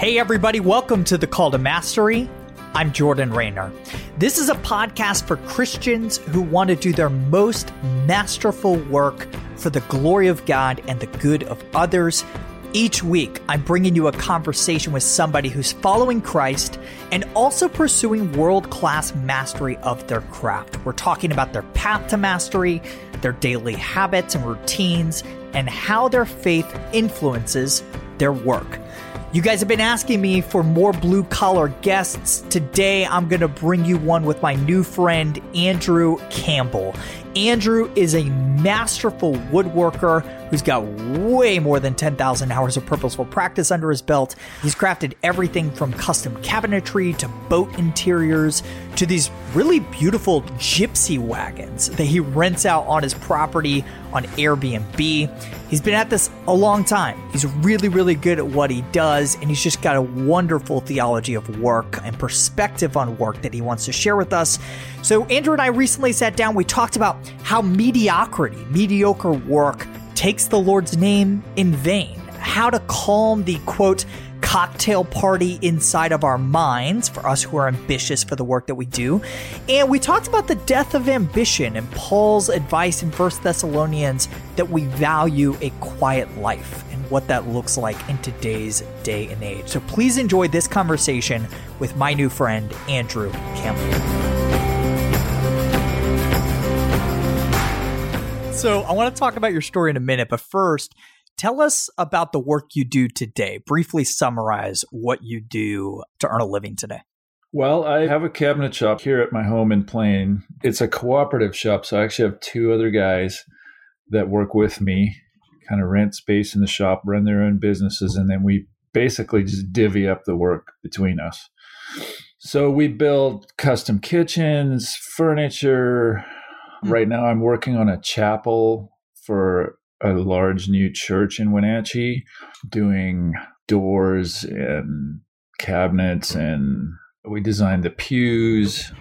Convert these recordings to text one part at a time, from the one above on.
Hey, everybody, welcome to the Call to Mastery. I'm Jordan Raynor. This is a podcast for Christians who want to do their most masterful work for the glory of God and the good of others. Each week, I'm bringing you a conversation with somebody who's following Christ and also pursuing world class mastery of their craft. We're talking about their path to mastery, their daily habits and routines, and how their faith influences their work. You guys have been asking me for more blue collar guests. Today, I'm going to bring you one with my new friend, Andrew Campbell. Andrew is a masterful woodworker who's got way more than 10,000 hours of purposeful practice under his belt. He's crafted everything from custom cabinetry to boat interiors to these really beautiful gypsy wagons that he rents out on his property on Airbnb. He's been at this a long time. He's really, really good at what he does, and he's just got a wonderful theology of work and perspective on work that he wants to share with us. So, Andrew and I recently sat down. We talked about how mediocrity, mediocre work, takes the Lord's name in vain, how to calm the quote, cocktail party inside of our minds for us who are ambitious for the work that we do. And we talked about the death of ambition and Paul's advice in 1 Thessalonians that we value a quiet life and what that looks like in today's day and age. So please enjoy this conversation with my new friend, Andrew Campbell. So I want to talk about your story in a minute, but first, tell us about the work you do today. Briefly summarize what you do to earn a living today. Well, I have a cabinet shop here at my home in Plain. It's a cooperative shop, so I actually have two other guys that work with me, kind of rent space in the shop, run their own businesses, and then we basically just divvy up the work between us. So we build custom kitchens, furniture. Hmm. Right now, I'm working on a chapel for a large new church in Wenatchee, doing doors and cabinets, and we designed the pews.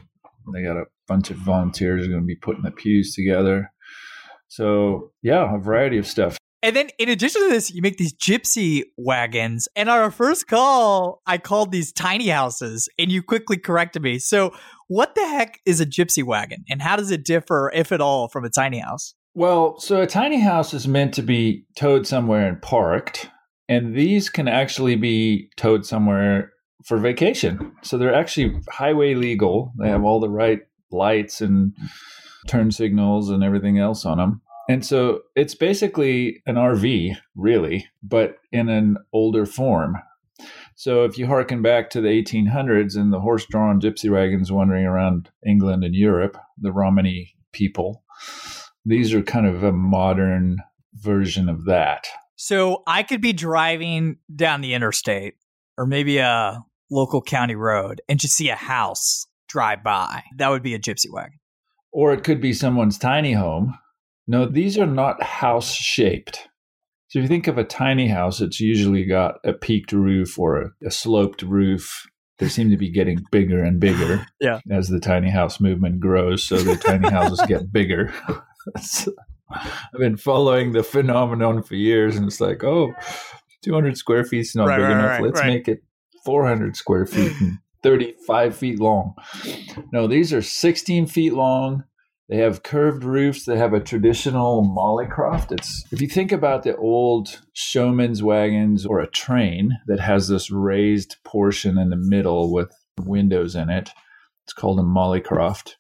They got a bunch of volunteers are going to be putting the pews together. So, yeah, a variety of stuff. And then in addition to this, you make these gypsy wagons. And on our first call, I called these tiny houses and you quickly corrected me. So what the heck is a gypsy wagon and how does it differ, if at all, from a tiny house? Well, so a tiny house is meant to be towed somewhere and parked. And these can actually be towed somewhere for vacation. So they're actually highway legal. They have all the right lights and turn signals and everything else on them. And so it's basically an RV, really, but in an older form. So if you harken back to the 1800s and the horse drawn gypsy wagons wandering around England and Europe, the Romany people, these are kind of a modern version of that. So I could be driving down the interstate or maybe a local county road and just see a house drive by. That would be a gypsy wagon. Or it could be someone's tiny home no, these are not house shaped. So if you think of a tiny house, it's usually got a peaked roof or a, a sloped roof. They seem to be getting bigger and bigger yeah. as the tiny house movement grows. So the tiny houses get bigger. I've been following the phenomenon for years, and it's like, oh, 200 square feet is not right, big right, enough. Right, Let's make it 400 square feet and 35 feet long. No, these are 16 feet long, they have curved roofs. They have a traditional mollycroft. It's if you think about the old showman's wagons or a train that has this raised portion in the middle with windows in it. It's called a mollycroft.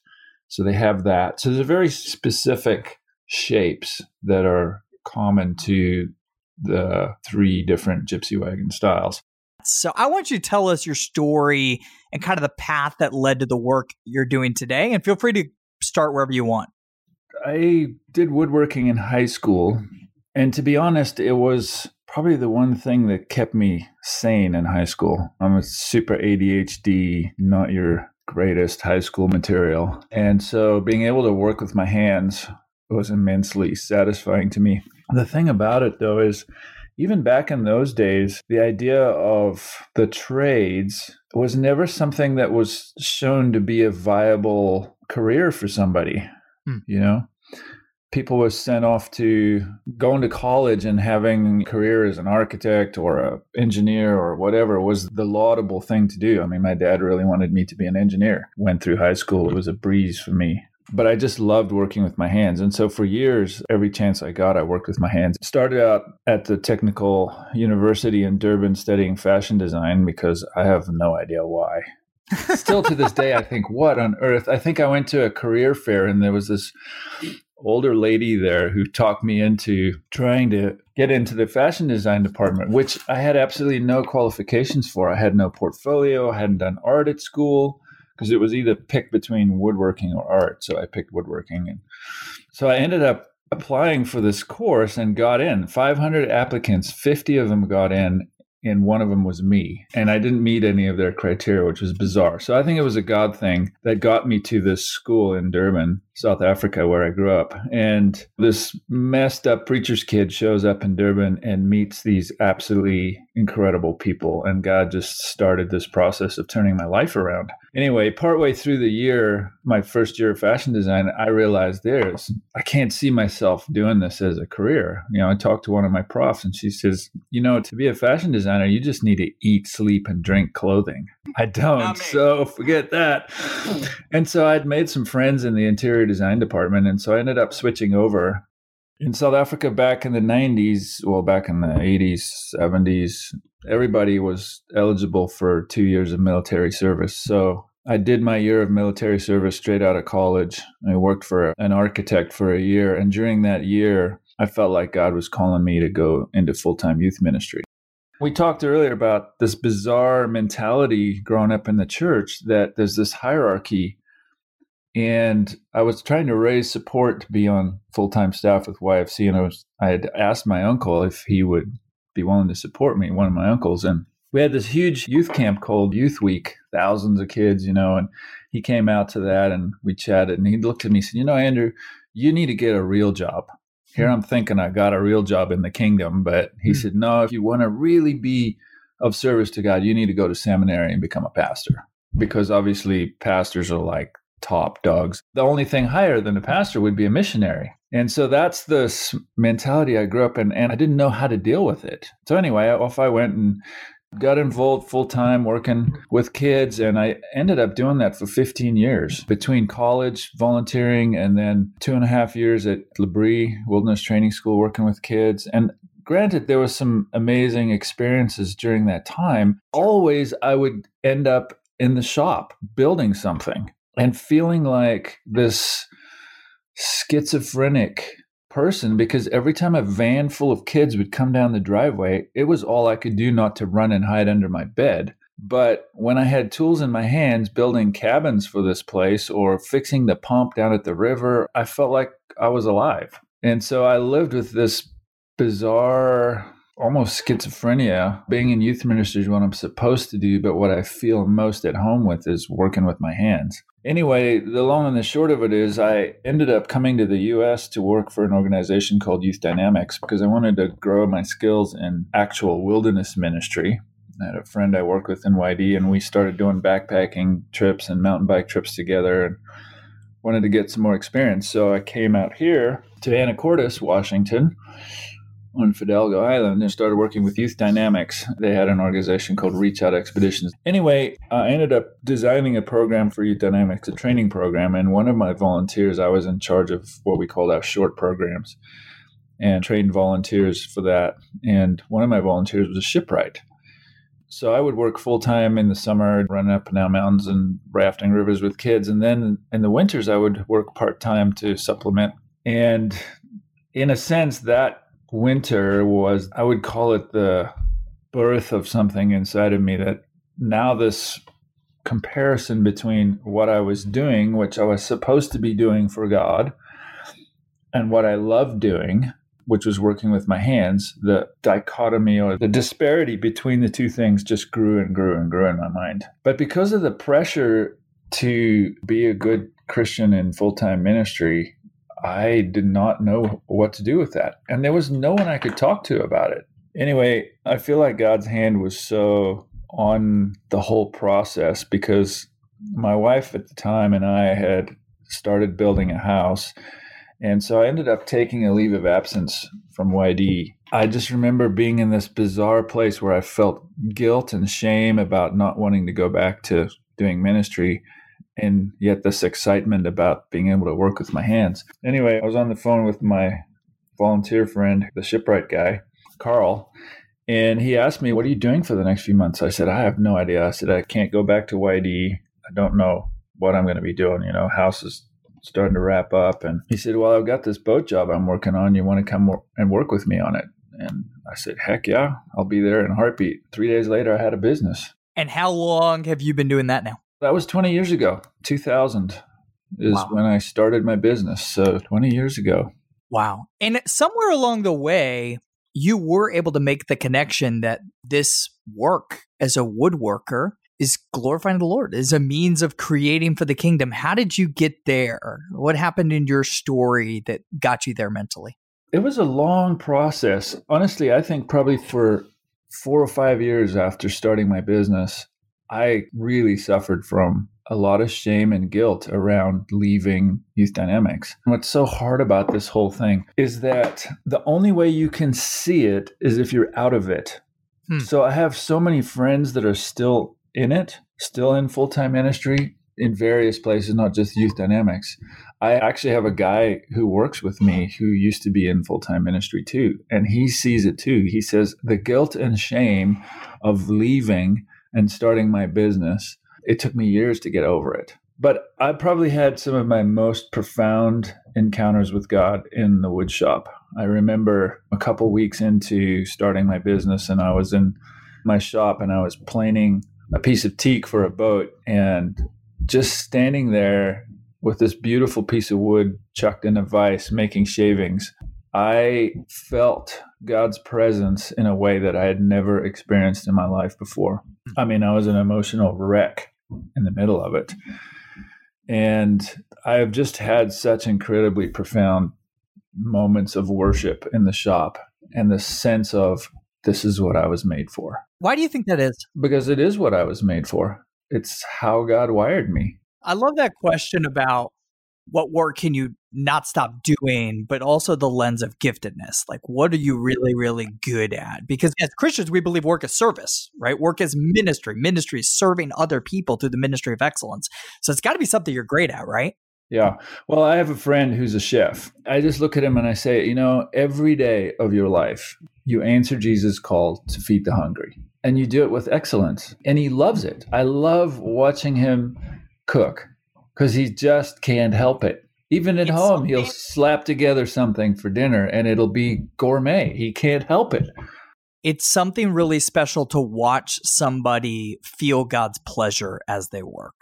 So they have that. So there's very specific shapes that are common to the three different gypsy wagon styles. So I want you to tell us your story and kind of the path that led to the work you're doing today. And feel free to start wherever you want. I did woodworking in high school. And to be honest, it was probably the one thing that kept me sane in high school. I'm a super ADHD, not your greatest high school material. And so being able to work with my hands was immensely satisfying to me. The thing about it, though, is even back in those days, the idea of the trades was never something that was shown to be a viable career for somebody. Hmm. You know, people were sent off to going to college and having a career as an architect or an engineer or whatever was the laudable thing to do. I mean, my dad really wanted me to be an engineer. Went through high school, it was a breeze for me. But I just loved working with my hands. And so for years, every chance I got, I worked with my hands. Started out at the Technical University in Durban studying fashion design because I have no idea why. Still to this day, I think, what on earth? I think I went to a career fair and there was this older lady there who talked me into trying to get into the fashion design department, which I had absolutely no qualifications for. I had no portfolio, I hadn't done art at school because it was either pick between woodworking or art. So I picked woodworking. And so I ended up applying for this course and got in 500 applicants, 50 of them got in and one of them was me. And I didn't meet any of their criteria, which was bizarre. So I think it was a God thing that got me to this school in Durban, South Africa, where I grew up. And this messed up preacher's kid shows up in Durban and meets these absolutely incredible people. And God just started this process of turning my life around. Anyway, partway through the year, my first year of fashion design, I realized there's, I can't see myself doing this as a career. You know, I talked to one of my profs and she says, you know, to be a fashion designer, you just need to eat, sleep, and drink clothing. I don't. So forget that. And so I'd made some friends in the interior design department. And so I ended up switching over in South Africa back in the 90s, well, back in the 80s, 70s, everybody was eligible for two years of military service. So I did my year of military service straight out of college. I worked for an architect for a year. And during that year, I felt like God was calling me to go into full time youth ministry. We talked earlier about this bizarre mentality growing up in the church that there's this hierarchy. And I was trying to raise support to be on full time staff with YFC. And I was I had asked my uncle if he would be willing to support me, one of my uncles. And we had this huge youth camp called Youth Week, thousands of kids, you know, and he came out to that and we chatted and he looked at me and said, You know, Andrew, you need to get a real job. Here I'm thinking I got a real job in the kingdom, but he mm-hmm. said, No, if you want to really be of service to God, you need to go to seminary and become a pastor. Because obviously pastors are like top dogs. The only thing higher than a pastor would be a missionary. And so that's the mentality I grew up in, and I didn't know how to deal with it. So anyway, off I went and got involved full time working with kids, and I ended up doing that for 15 years between college, volunteering, and then two and a half years at L'Abri Wilderness Training School working with kids. And granted, there was some amazing experiences during that time. Always, I would end up in the shop building something and feeling like this schizophrenic person because every time a van full of kids would come down the driveway, it was all I could do not to run and hide under my bed. But when I had tools in my hands building cabins for this place or fixing the pump down at the river, I felt like I was alive. And so I lived with this bizarre almost schizophrenia. Being in youth ministry is what I'm supposed to do, but what I feel most at home with is working with my hands. Anyway, the long and the short of it is I ended up coming to the US to work for an organization called Youth Dynamics because I wanted to grow my skills in actual wilderness ministry. I had a friend I worked with in YD, and we started doing backpacking trips and mountain bike trips together and wanted to get some more experience. So I came out here to Anacortes, Washington, on Fidalgo Island and started working with Youth Dynamics. They had an organization called Reach Out Expeditions. Anyway, I ended up designing a program for Youth Dynamics, a training program. And one of my volunteers, I was in charge of what we called our short programs and trained volunteers for that. And one of my volunteers was a shipwright. So I would work full time in the summer, running up and down mountains and rafting rivers with kids. And then in the winters, I would work part time to supplement. And in a sense, that winter was, I would call it the birth of something inside of me that now this comparison between what I was doing, which I was supposed to be doing for God, and what I love doing which was working with my hands, the dichotomy or the disparity between the two things just grew and grew and grew in my mind. But because of the pressure to be a good Christian in full time ministry, I did not know what to do with that. And there was no one I could talk to about it. Anyway, I feel like God's hand was so on the whole process because my wife at the time and I had started building a house. And so I ended up taking a leave of absence from YD. I just remember being in this bizarre place where I felt guilt and shame about not wanting to go back to doing ministry and yet this excitement about being able to work with my hands. Anyway, I was on the phone with my volunteer friend, the shipwright guy, Carl, and he asked me, What are you doing for the next few months? I said, I have no idea. I said, I can't go back to YD. I don't know what I'm going to be doing. You know, house is starting to wrap up. And he said, Well, I've got this boat job I'm working on. You want to come and work with me on it? And I said, Heck yeah, I'll be there in heartbeat. Three days later, I had a business. And how long have you been doing that now? That was 20 years ago. 2000 is wow. when I started my business. So 20 years ago. Wow. And somewhere along the way, you were able to make the connection that this work as a woodworker is glorifying the Lord, is a means of creating for the kingdom. How did you get there? What happened in your story that got you there mentally? It was a long process. Honestly, I think probably for four or five years after starting my business, I really suffered from a lot of shame and guilt around leaving Youth Dynamics. And what's so hard about this whole thing is that the only way you can see it is if you're out of it. Hmm. So I have so many friends that are still in it, still in full time ministry in various places, not just Youth Dynamics. I actually have a guy who works with me who used to be in full time ministry too. And he sees it too. He says, the guilt and shame of leaving and starting my business, it took me years to get over it. But I probably had some of my most profound encounters with God in the wood shop. I remember a couple weeks into starting my business, and I was in my shop and I was planing a piece of teak for a boat, and just standing there with this beautiful piece of wood chucked in a vise making shavings, I felt God's presence in a way that I had never experienced in my life before. I mean, I was an emotional wreck in the middle of it. And I have just had such incredibly profound moments of worship in the shop and the sense of this is what I was made for. Why do you think that is? Because it is what I was made for. It's how God wired me. I love that question about what work can you not stop doing, but also the lens of giftedness. Like, what are you really, really good at? Because as Christians, we believe work is service, right? Work is ministry. Ministry is serving other people through the ministry of excellence. So it's got to be something you're great at, right? Yeah. Well, I have a friend who's a chef. I just look at him and I say, you know, every day of your life, you answer Jesus' call to feed the hungry, and you do it with excellence. And he loves it. I love watching him cook because he just can't help it. Even at it's home, he'll slap together something for dinner and it'll be gourmet. He can't help it. It's something really special to watch somebody feel God's pleasure as they work,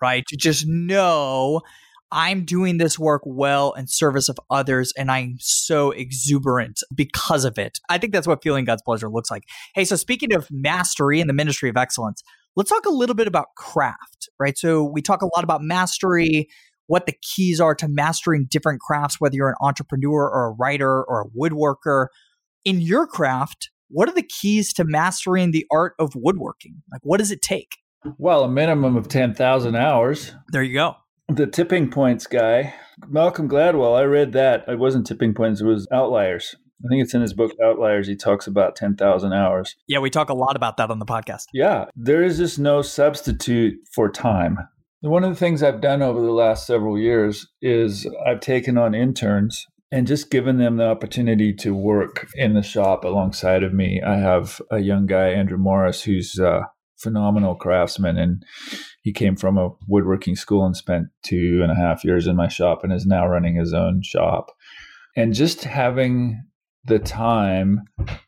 right? To just know I'm doing this work well in service of others and I'm so exuberant because of it. I think that's what feeling God's pleasure looks like. Hey, so speaking of mastery and the ministry of excellence, let's talk a little bit about craft, right? So we talk a lot about mastery, what the keys are to mastering different crafts, whether you're an entrepreneur or a writer or a woodworker. In your craft, what are the keys to mastering the art of woodworking? Like, what does it take? Well, a minimum of 10,000 hours. There you go. The tipping points guy, Malcolm Gladwell, I read that. It wasn't tipping points, it was outliers. I think it's in his book Outliers. He talks about 10,000 hours. Yeah, we talk a lot about that on the podcast. Yeah, there is just no substitute for time. One of the things I've done over the last several years is I've taken on interns and just given them the opportunity to work in the shop alongside of me. I have a young guy, Andrew Morris, who's a phenomenal craftsman, and he came from a woodworking school and spent two and a half years in my shop and is now running his own shop. And just having the time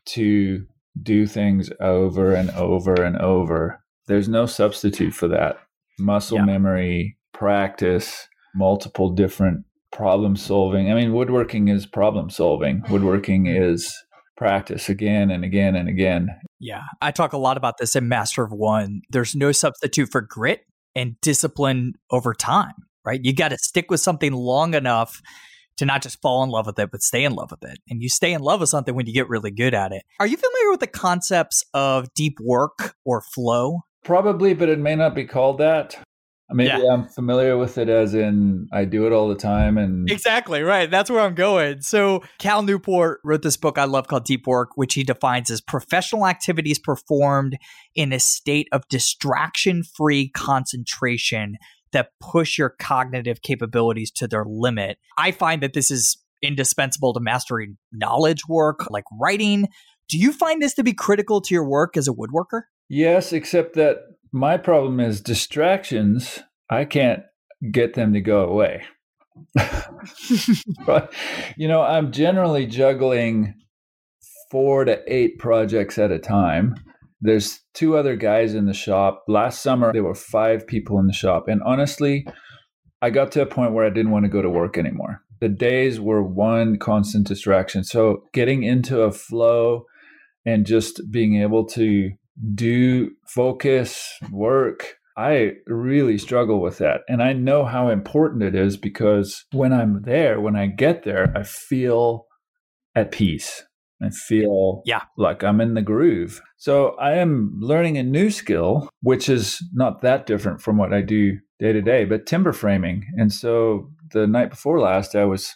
to do things over and over and over. There's no substitute for that. Muscle yeah. memory, practice, multiple different problem solving. I mean, woodworking is problem solving. Woodworking mm-hmm. is practice again and again and again. Yeah. I talk a lot about this in Master of One. There's no substitute for grit and discipline over time, right? You got to stick with something long enough to not just fall in love with it, but stay in love with it. And you stay in love with something when you get really good at it. Are you familiar with the concepts of deep work or flow? Probably, but it may not be called that. Maybe yeah. I'm familiar with it as in I do it all the time and Exactly, right. That's where I'm going. So Cal Newport wrote this book I love called Deep Work, which he defines as professional activities performed in a state of distraction-free concentration that push your cognitive capabilities to their limit. I find that this is indispensable to mastering knowledge work like writing. Do you find this to be critical to your work as a woodworker? Yes, except that my problem is distractions. I can't get them to go away. but, you know, I'm generally juggling four to eight projects at a time. There's two other guys in the shop. Last summer, there were five people in the shop. And honestly, I got to a point where I didn't want to go to work anymore. The days were one constant distraction. So getting into a flow and just being able to do focus, work. I really struggle with that. And I know how important it is because when I'm there, when I get there, I feel at peace. I feel yeah. like I'm in the groove. So I am learning a new skill, which is not that different from what I do day to day, but timber framing. And so the night before last, I was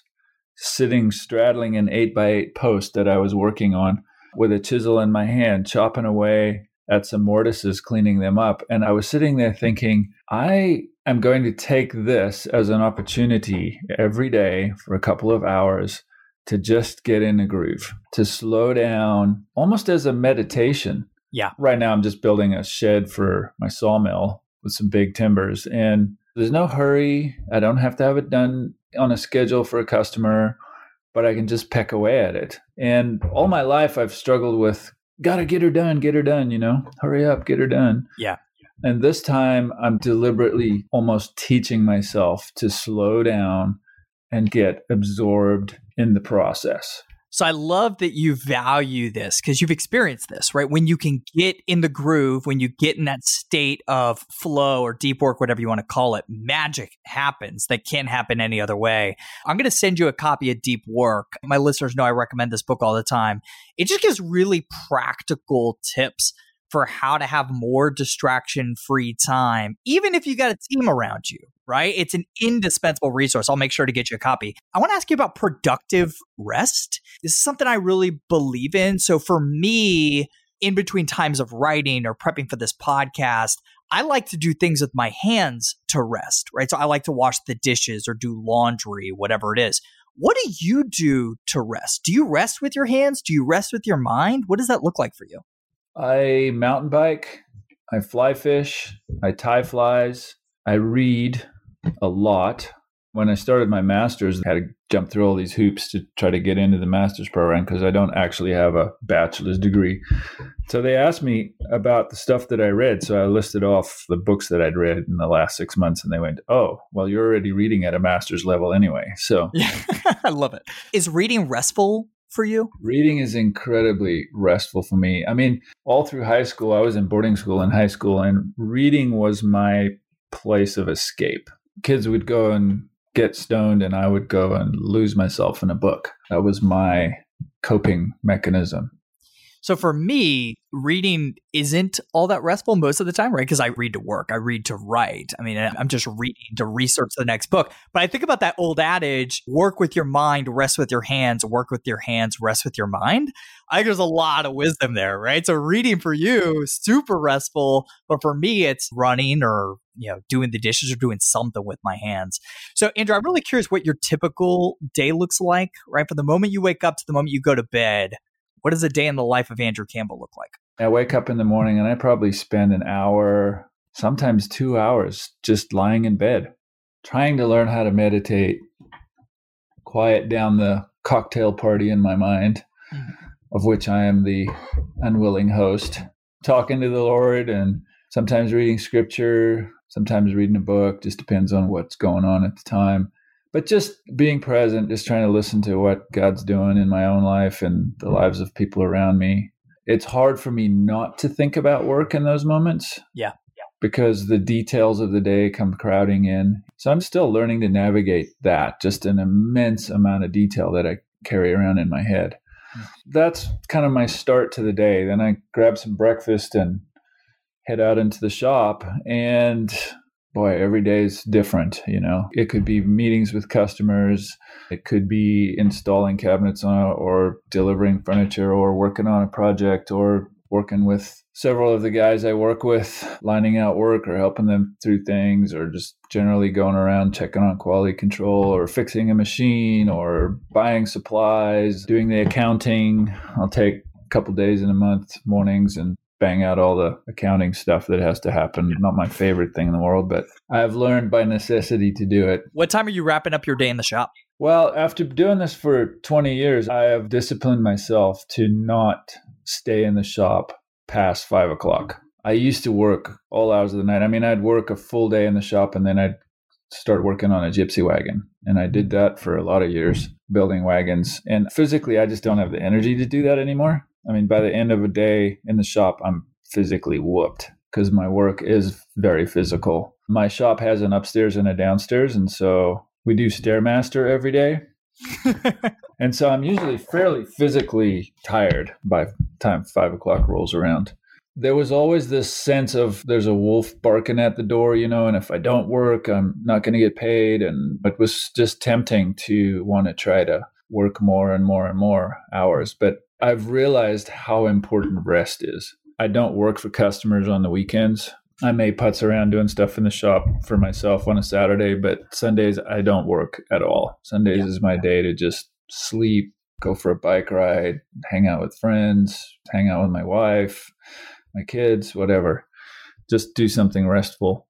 sitting straddling an eight by eight post that I was working on with a chisel in my hand, chopping away at some mortises, cleaning them up. And I was sitting there thinking, I am going to take this as an opportunity every day for a couple of hours to just get in a groove, to slow down almost as a meditation. Yeah. Right now, I'm just building a shed for my sawmill with some big timbers, and there's no hurry. I don't have to have it done on a schedule for a customer but I can just peck away at it. And all my life, I've struggled with, gotta get her done, get her done, you know, hurry up, get her done. Yeah. And this time, I'm deliberately almost teaching myself to slow down and get absorbed in the process. So I love that you value this because you've experienced this, right? When you can get in the groove, when you get in that state of flow or deep work, whatever you want to call it, magic happens that can't happen any other way. I'm going to send you a copy of Deep Work. My listeners know I recommend this book all the time. It just gives really practical tips for how to have more distraction free time, even if you got a team around you, right? It's an indispensable resource. I'll make sure to get you a copy. I want to ask you about productive rest. This is something I really believe in. So for me, in between times of writing or prepping for this podcast, I like to do things with my hands to rest, right? So I like to wash the dishes or do laundry, whatever it is. What do you do to rest? Do you rest with your hands? Do you rest with your mind? What does that look like for you? I mountain bike, I fly fish, I tie flies, I read a lot. When I started my master's, I had to jump through all these hoops to try to get into the master's program because I don't actually have a bachelor's degree. So they asked me about the stuff that I read. So I listed off the books that I'd read in the last six months, and they went, "Oh, well, you're already reading at a master's level anyway." So I love it. Is reading restful for you? Reading is incredibly restful for me. I mean, all through high school, I was in boarding school in high school, and reading was my place of escape. Kids would go and get stoned, and I would go and lose myself in a book. That was my coping mechanism. So for me, reading isn't all that restful most of the time, right? Because I read to work, I read to write. I mean, I'm just reading to research the next book. But I think about that old adage work with your mind, rest with your hands, work with your hands, rest with your mind. I think there's a lot of wisdom there, right? So reading for you, super restful. But for me, it's running or you know, doing the dishes or doing something with my hands. So, Andrew, I'm really curious what your typical day looks like, right? From the moment you wake up to the moment you go to bed, what does a day in the life of Andrew Campbell look like? I wake up in the morning and I probably spend an hour, sometimes two hours, just lying in bed, trying to learn how to meditate, quiet down the cocktail party in my mind, of which I am the unwilling host, talking to the Lord and sometimes reading scripture, sometimes reading a book, just depends on what's going on at the time. But just being present, just trying to listen to what God's doing in my own life and the lives of people around me. It's hard for me not to think about work in those moments. Yeah. yeah. Because the details of the day come crowding in. So I'm still learning to navigate that, just an immense amount of detail that I carry around in my head. Hmm. That's kind of my start to the day. Then I grab some breakfast and head out into the shop and boy, every day is different. You know, it could be meetings with customers, it could be installing cabinets on, or delivering furniture, or working on a project, or working with several of the guys I work with, lining out work or helping them through things, or just generally going around checking on quality control, or fixing a machine, or buying supplies, doing the accounting. I'll take a couple days in a month mornings and bang out all the accounting stuff that has to happen. Not my favorite thing in the world, but I've learned by necessity to do it. What time are you wrapping up your day in the shop? Well, after doing this for 20 years, I have disciplined myself to not stay in the shop past five o'clock. I used to work all hours of the night. I mean, I'd work a full day in the shop and then I'd start working on a gypsy wagon. And I did that for a lot of years, building wagons. And physically, I just don't have the energy to do that anymore. I mean, by the end of a day in the shop, I'm physically whooped because my work is very physical. My shop has an upstairs and a downstairs, and so we do Stairmaster every day. and so I'm usually fairly physically tired by time five o'clock rolls around. There was always this sense of there's a wolf barking at the door, you know, and if I don't work, I'm not going to get paid. And it was just tempting to want to try to work more and more and more hours. But I've realized how important rest is. I don't work for customers on the weekends. I may putz around doing stuff in the shop for myself on a Saturday, but Sundays I don't work at all. Sundays yeah. is my day to just sleep, go for a bike ride, hang out with friends, hang out with my wife, my kids, whatever. Just do something restful.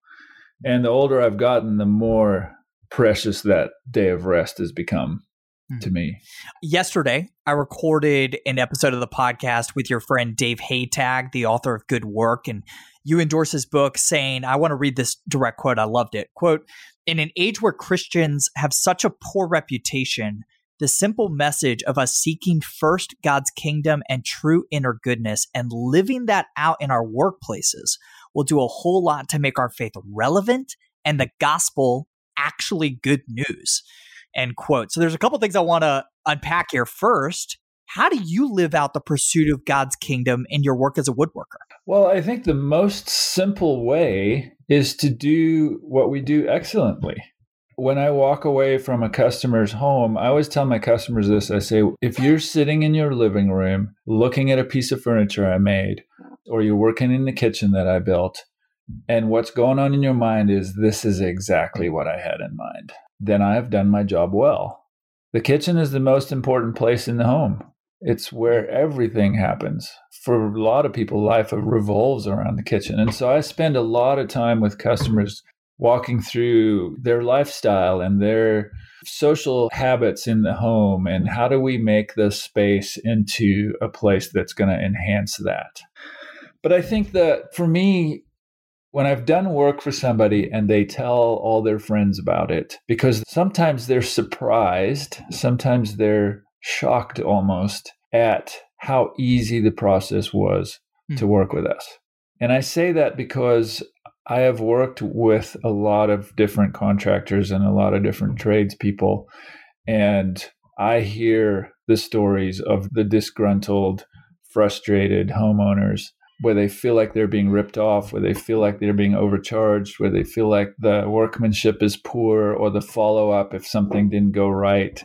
And the older I've gotten, the more precious that day of rest has become Hmm. to me. Yesterday, I recorded an episode of the podcast with your friend Dave Hataj, the author of Good Work, and you endorse his book saying, I want to read this direct quote. I loved it. Quote, in an age where Christians have such a poor reputation, the simple message of us seeking first God's kingdom and true inner goodness and living that out in our workplaces will do a whole lot to make our faith relevant and the gospel actually good news end quote. So there's a couple things I want to unpack here. First, how do you live out the pursuit of God's kingdom in your work as a woodworker? Well, I think the most simple way is to do what we do excellently. When I walk away from a customer's home, I always tell my customers this I say, if you're sitting in your living room looking at a piece of furniture I made, or you're working in the kitchen that I built, and what's going on in your mind is this is exactly what I had in mind then I have done my job well. The kitchen is the most important place in the home. It's where everything happens. For a lot of people, life revolves around the kitchen. And so I spend a lot of time with customers walking through their lifestyle and their social habits in the home and how do we make the space into a place that's going to enhance that. But I think that for me, when I've done work for somebody and they tell all their friends about it, because sometimes they're surprised, sometimes they're shocked almost at how easy the process was mm. to work with us. And I say that because I have worked with a lot of different contractors and a lot of different tradespeople, and I hear the stories of the disgruntled, frustrated homeowners where they feel like they're being ripped off, where they feel like they're being overcharged, where they feel like the workmanship is poor or the follow up, if something didn't go right,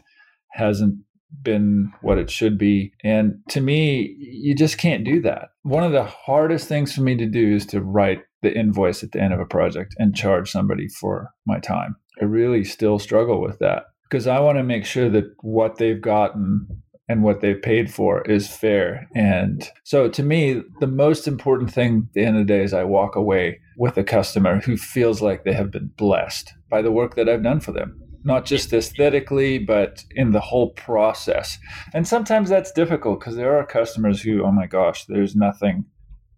hasn't been what it should be. And to me, you just can't do that. One of the hardest things for me to do is to write the invoice at the end of a project and charge somebody for my time. I really still struggle with that because I want to make sure that what they've gotten and what they've paid for is fair. And so to me, the most important thing at the end of the day is I walk away with a customer who feels like they have been blessed by the work that I've done for them. Not just aesthetically, but in the whole process. And sometimes that's difficult because there are customers who, oh my gosh, there's nothing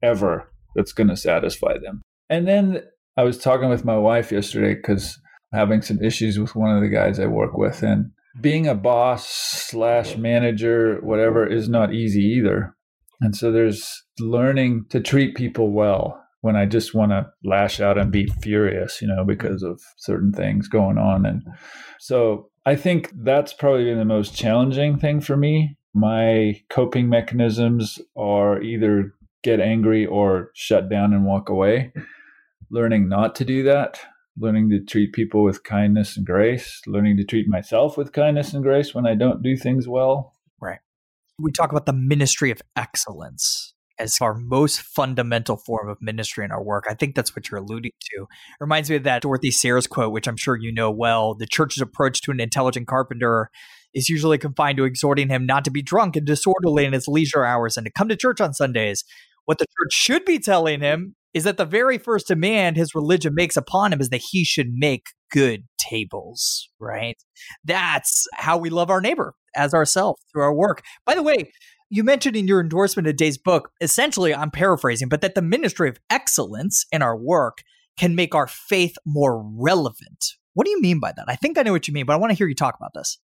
ever that's going to satisfy them. And then I was talking with my wife yesterday because having some issues with one of the guys I work with. And being a boss slash manager, whatever, is not easy either. And so there's learning to treat people well when I just want to lash out and be furious, you know, because of certain things going on. And so I think that's probably been the most challenging thing for me. My coping mechanisms are either get angry or shut down and walk away. Learning not to do that, learning to treat people with kindness and grace, learning to treat myself with kindness and grace when I don't do things well. Right. We talk about the ministry of excellence as our most fundamental form of ministry in our work. I think that's what you're alluding to. It reminds me of that Dorothy Sayers quote, which I'm sure you know well. The church's approach to an intelligent carpenter is usually confined to exhorting him not to be drunk and disorderly in his leisure hours and to come to church on Sundays. What the church should be telling him is that the very first demand his religion makes upon him is that he should make good tables, right? That's how we love our neighbor as ourselves through our work. By the way, you mentioned in your endorsement of Dave's book, essentially, I'm paraphrasing, but that the ministry of excellence in our work can make our faith more relevant. What do you mean by that? I think I know what you mean, but I want to hear you talk about this.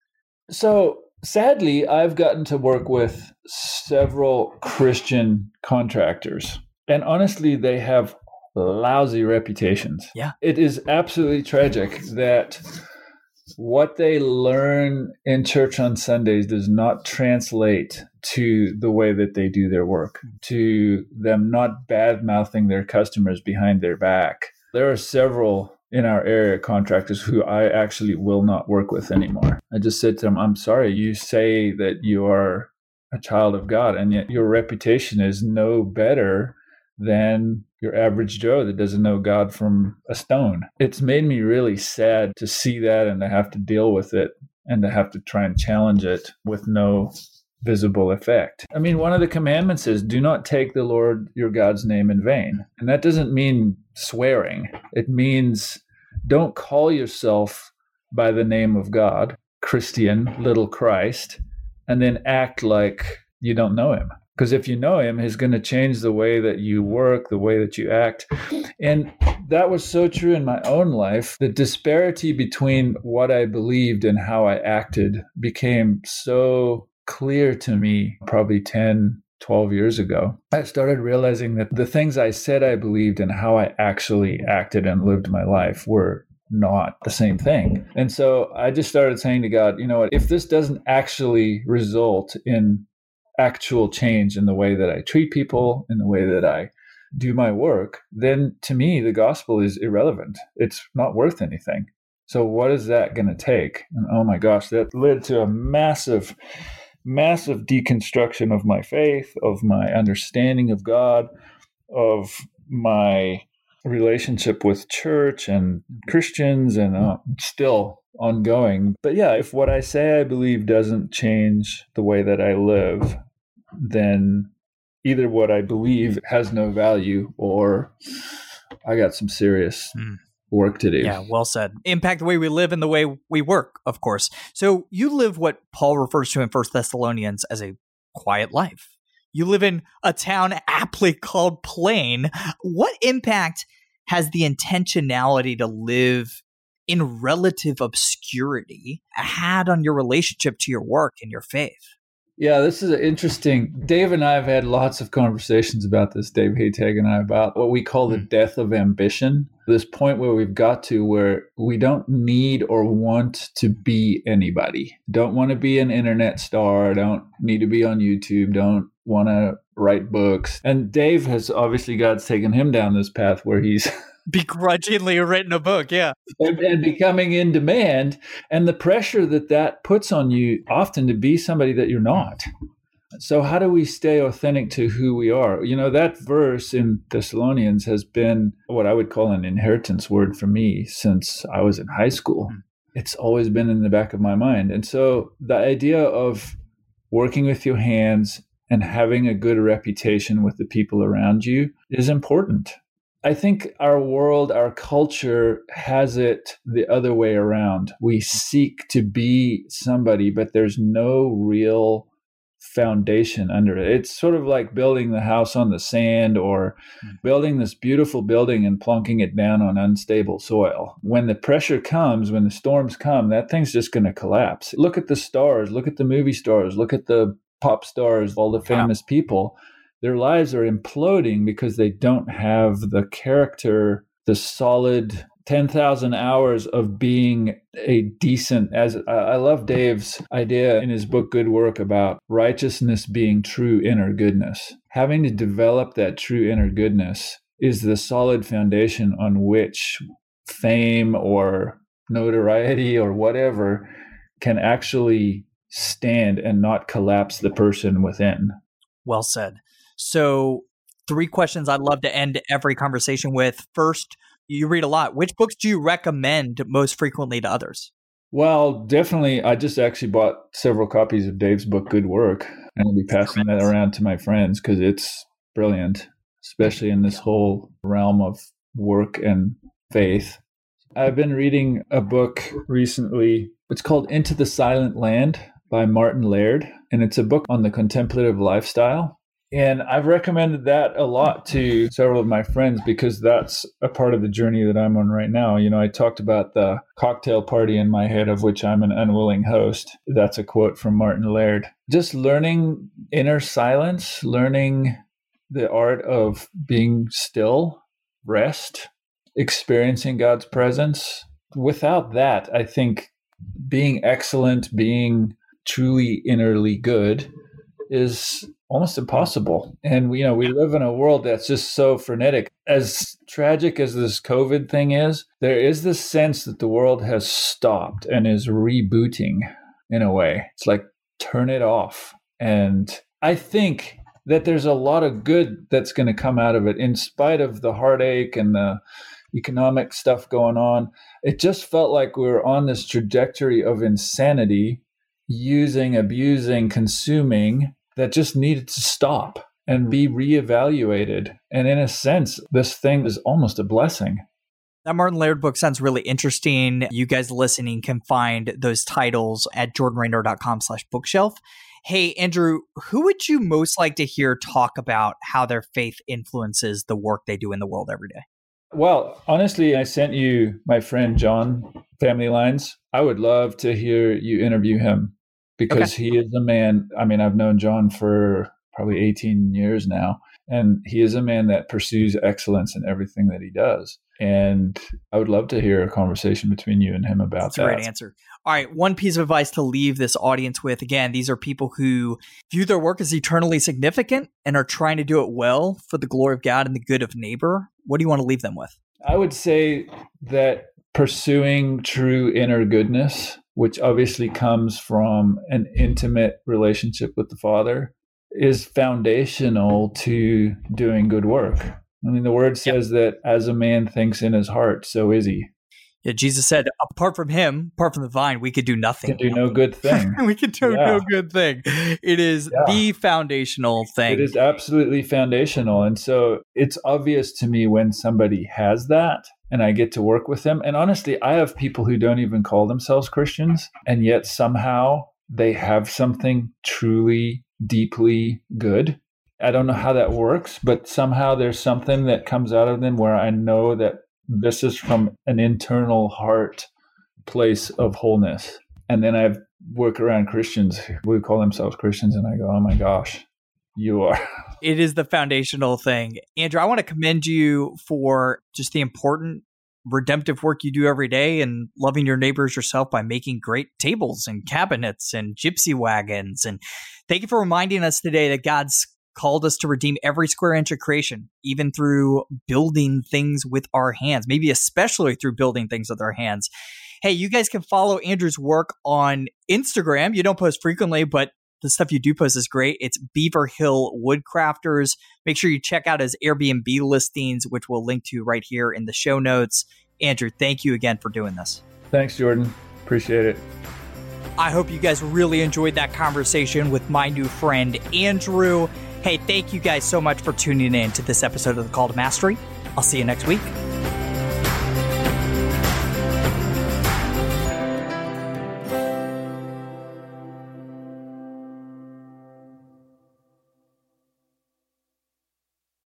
So, sadly, I've gotten to work with several Christian contractors, and honestly, they have lousy reputations. Yeah. It is absolutely tragic that what they learn in church on Sundays does not translate to the way that they do their work, to them not bad mouthing their customers behind their back. There are several in our area contractors who I actually will not work with anymore. I just said to them, I'm sorry, you say that you are a child of God, and yet your reputation is no better than your average Joe that doesn't know God from a stone. It's made me really sad to see that and to have to deal with it and to have to try and challenge it with no visible effect. I mean, one of the commandments is do not take the Lord your God's name in vain. And that doesn't mean swearing, it means don't call yourself by the name of God, Christian, little Christ, and then act like you don't know him. Because if you know him, he's going to change the way that you work, the way that you act. And that was so true in my own life. The disparity between what I believed and how I acted became so clear to me probably 10, 12 years ago. I started realizing that the things I said I believed and how I actually acted and lived my life were not the same thing. And so I just started saying to God, you know what, if this doesn't actually result in actual change in the way that I treat people, in the way that I do my work, then to me, the gospel is irrelevant. It's not worth anything. So, what is that going to take? And oh my gosh, that led to a massive, massive deconstruction of my faith, of my understanding of God, of my relationship with church and Christians, and uh, still ongoing. But yeah, if what I say I believe doesn't change the way that I live, then either what I believe has no value or I got some serious mm. work to do. Yeah, well said. Impact the way we live and the way we work, of course. So you live what Paul refers to in First Thessalonians as a quiet life. You live in a town aptly called Plain. What impact has the intentionality to live in relative obscurity had on your relationship to your work and your faith? Yeah, this is interesting. Dave and I have had lots of conversations about this, Dave Hataj and I, about what we call the hmm. death of ambition. This point where we've got to where we don't need or want to be anybody. Don't want to be an internet star. Don't need to be on YouTube. Don't want to write books. And Dave has obviously God's taken him down this path where he's begrudgingly written a book yeah. And, and, becoming in demand and the pressure that that puts on you often to be somebody that you're not. So how do we stay authentic to who we are? You know that verse in thessalonians has been what i would call an inheritance word for me since i was in high school. Hmm. it's always been in the back of my mind. And so the idea of working with your hands and having a good reputation with the people around you is important I think our world, our culture has it the other way around. We seek to be somebody, but there's no real foundation under it. It's sort of like building the house on the sand or hmm. building this beautiful building and plunking it down on unstable soil. When the pressure comes, when the storms come, that thing's just going to collapse. Look at the stars, look at the movie stars, look at the pop stars, all the famous wow. people. Their lives are imploding because they don't have the character, the solid 10,000 hours of being a decent as I love Dave's idea in his book Good Work about righteousness being true inner goodness. Having to develop that true inner goodness is the solid foundation on which fame or notoriety or whatever can actually stand and not collapse the person within. Well said. So, three questions I'd love to end every conversation with. First, you read a lot. Which books do you recommend most frequently to others? Well, definitely. I just actually bought several copies of Dave's book, Good Work, and I'll be passing that around to my friends because it's brilliant, especially in this whole realm of work and faith. I've been reading a book recently. It's called Into the Silent Land by Martin Laird, and it's a book on the contemplative lifestyle. And I've recommended that a lot to several of my friends because that's a part of the journey that I'm on right now. You know, I talked about the cocktail party in my head of which I'm an unwilling host. That's a quote from Martin Laird. Just learning inner silence, learning the art of being still, rest, experiencing God's presence. Without that, I think being excellent, being truly innerly good is almost impossible. And you know, we live in a world that's just so frenetic. As tragic as this COVID thing is, there is this sense that the world has stopped and is rebooting in a way. It's like turn it off. And I think that there's a lot of good that's going to come out of it in spite of the heartache and the economic stuff going on. It just felt like we were on this trajectory of insanity using, abusing, consuming that just needed to stop and hmm. be reevaluated. And in a sense, this thing is almost a blessing. That Martin Laird book sounds really interesting. You guys listening can find those titles at jordanraynor.com slash bookshelf. Hey, Andrew, who would you most like to hear talk about how their faith influences the work they do in the world every day? Well, honestly, I sent you my friend John Family Lines. I would love to hear you interview him because okay. he is a man. I mean, I've known John for probably 18 years now, and he is a man that pursues excellence in everything that he does. And I would love to hear a conversation between you and him about That's that. a great answer. All right, one piece of advice to leave this audience with. Again, these are people who view their work as eternally significant and are trying to do it well for the glory of God and the good of neighbor. What do you want to leave them with? I would say that pursuing true inner goodness which obviously comes from an intimate relationship with the Father, is foundational to doing good work. I mean, the word says yep. that as a man thinks in his heart, so is he. Yeah, Jesus said, apart from him, apart from the vine, we could do nothing. Do no good thing. we can do yeah. no good thing. It is yeah. the foundational thing. It is absolutely foundational. And so it's obvious to me when somebody has that and I get to work with them. And honestly, I have people who don't even call themselves Christians, and yet somehow they have something truly, deeply good. I don't know how that works, but somehow there's something that comes out of them where I know that this is from an internal heart place of wholeness. And then I work around Christians who call themselves Christians, and I go, oh my gosh, you are. It is the foundational thing. Andrew, I want to commend you for just the important redemptive work you do every day and loving your neighbors yourself by making great tables and cabinets and gypsy wagons. And thank you for reminding us today that God's called us to redeem every square inch of creation, even through building things with our hands, maybe especially through building things with our hands. Hey, you guys can follow Andrew's work on Instagram. You don't post frequently, but the stuff you do post is great. It's Beaver Hill Woodcrafters. Make sure you check out his Airbnb listings, which we'll link to right here in the show notes. Andrew, thank you again for doing this. Thanks, Jordan. Appreciate it. I hope you guys really enjoyed that conversation with my new friend, Andrew. Hey, thank you guys so much for tuning in to this episode of The Call to Mastery. I'll see you next week.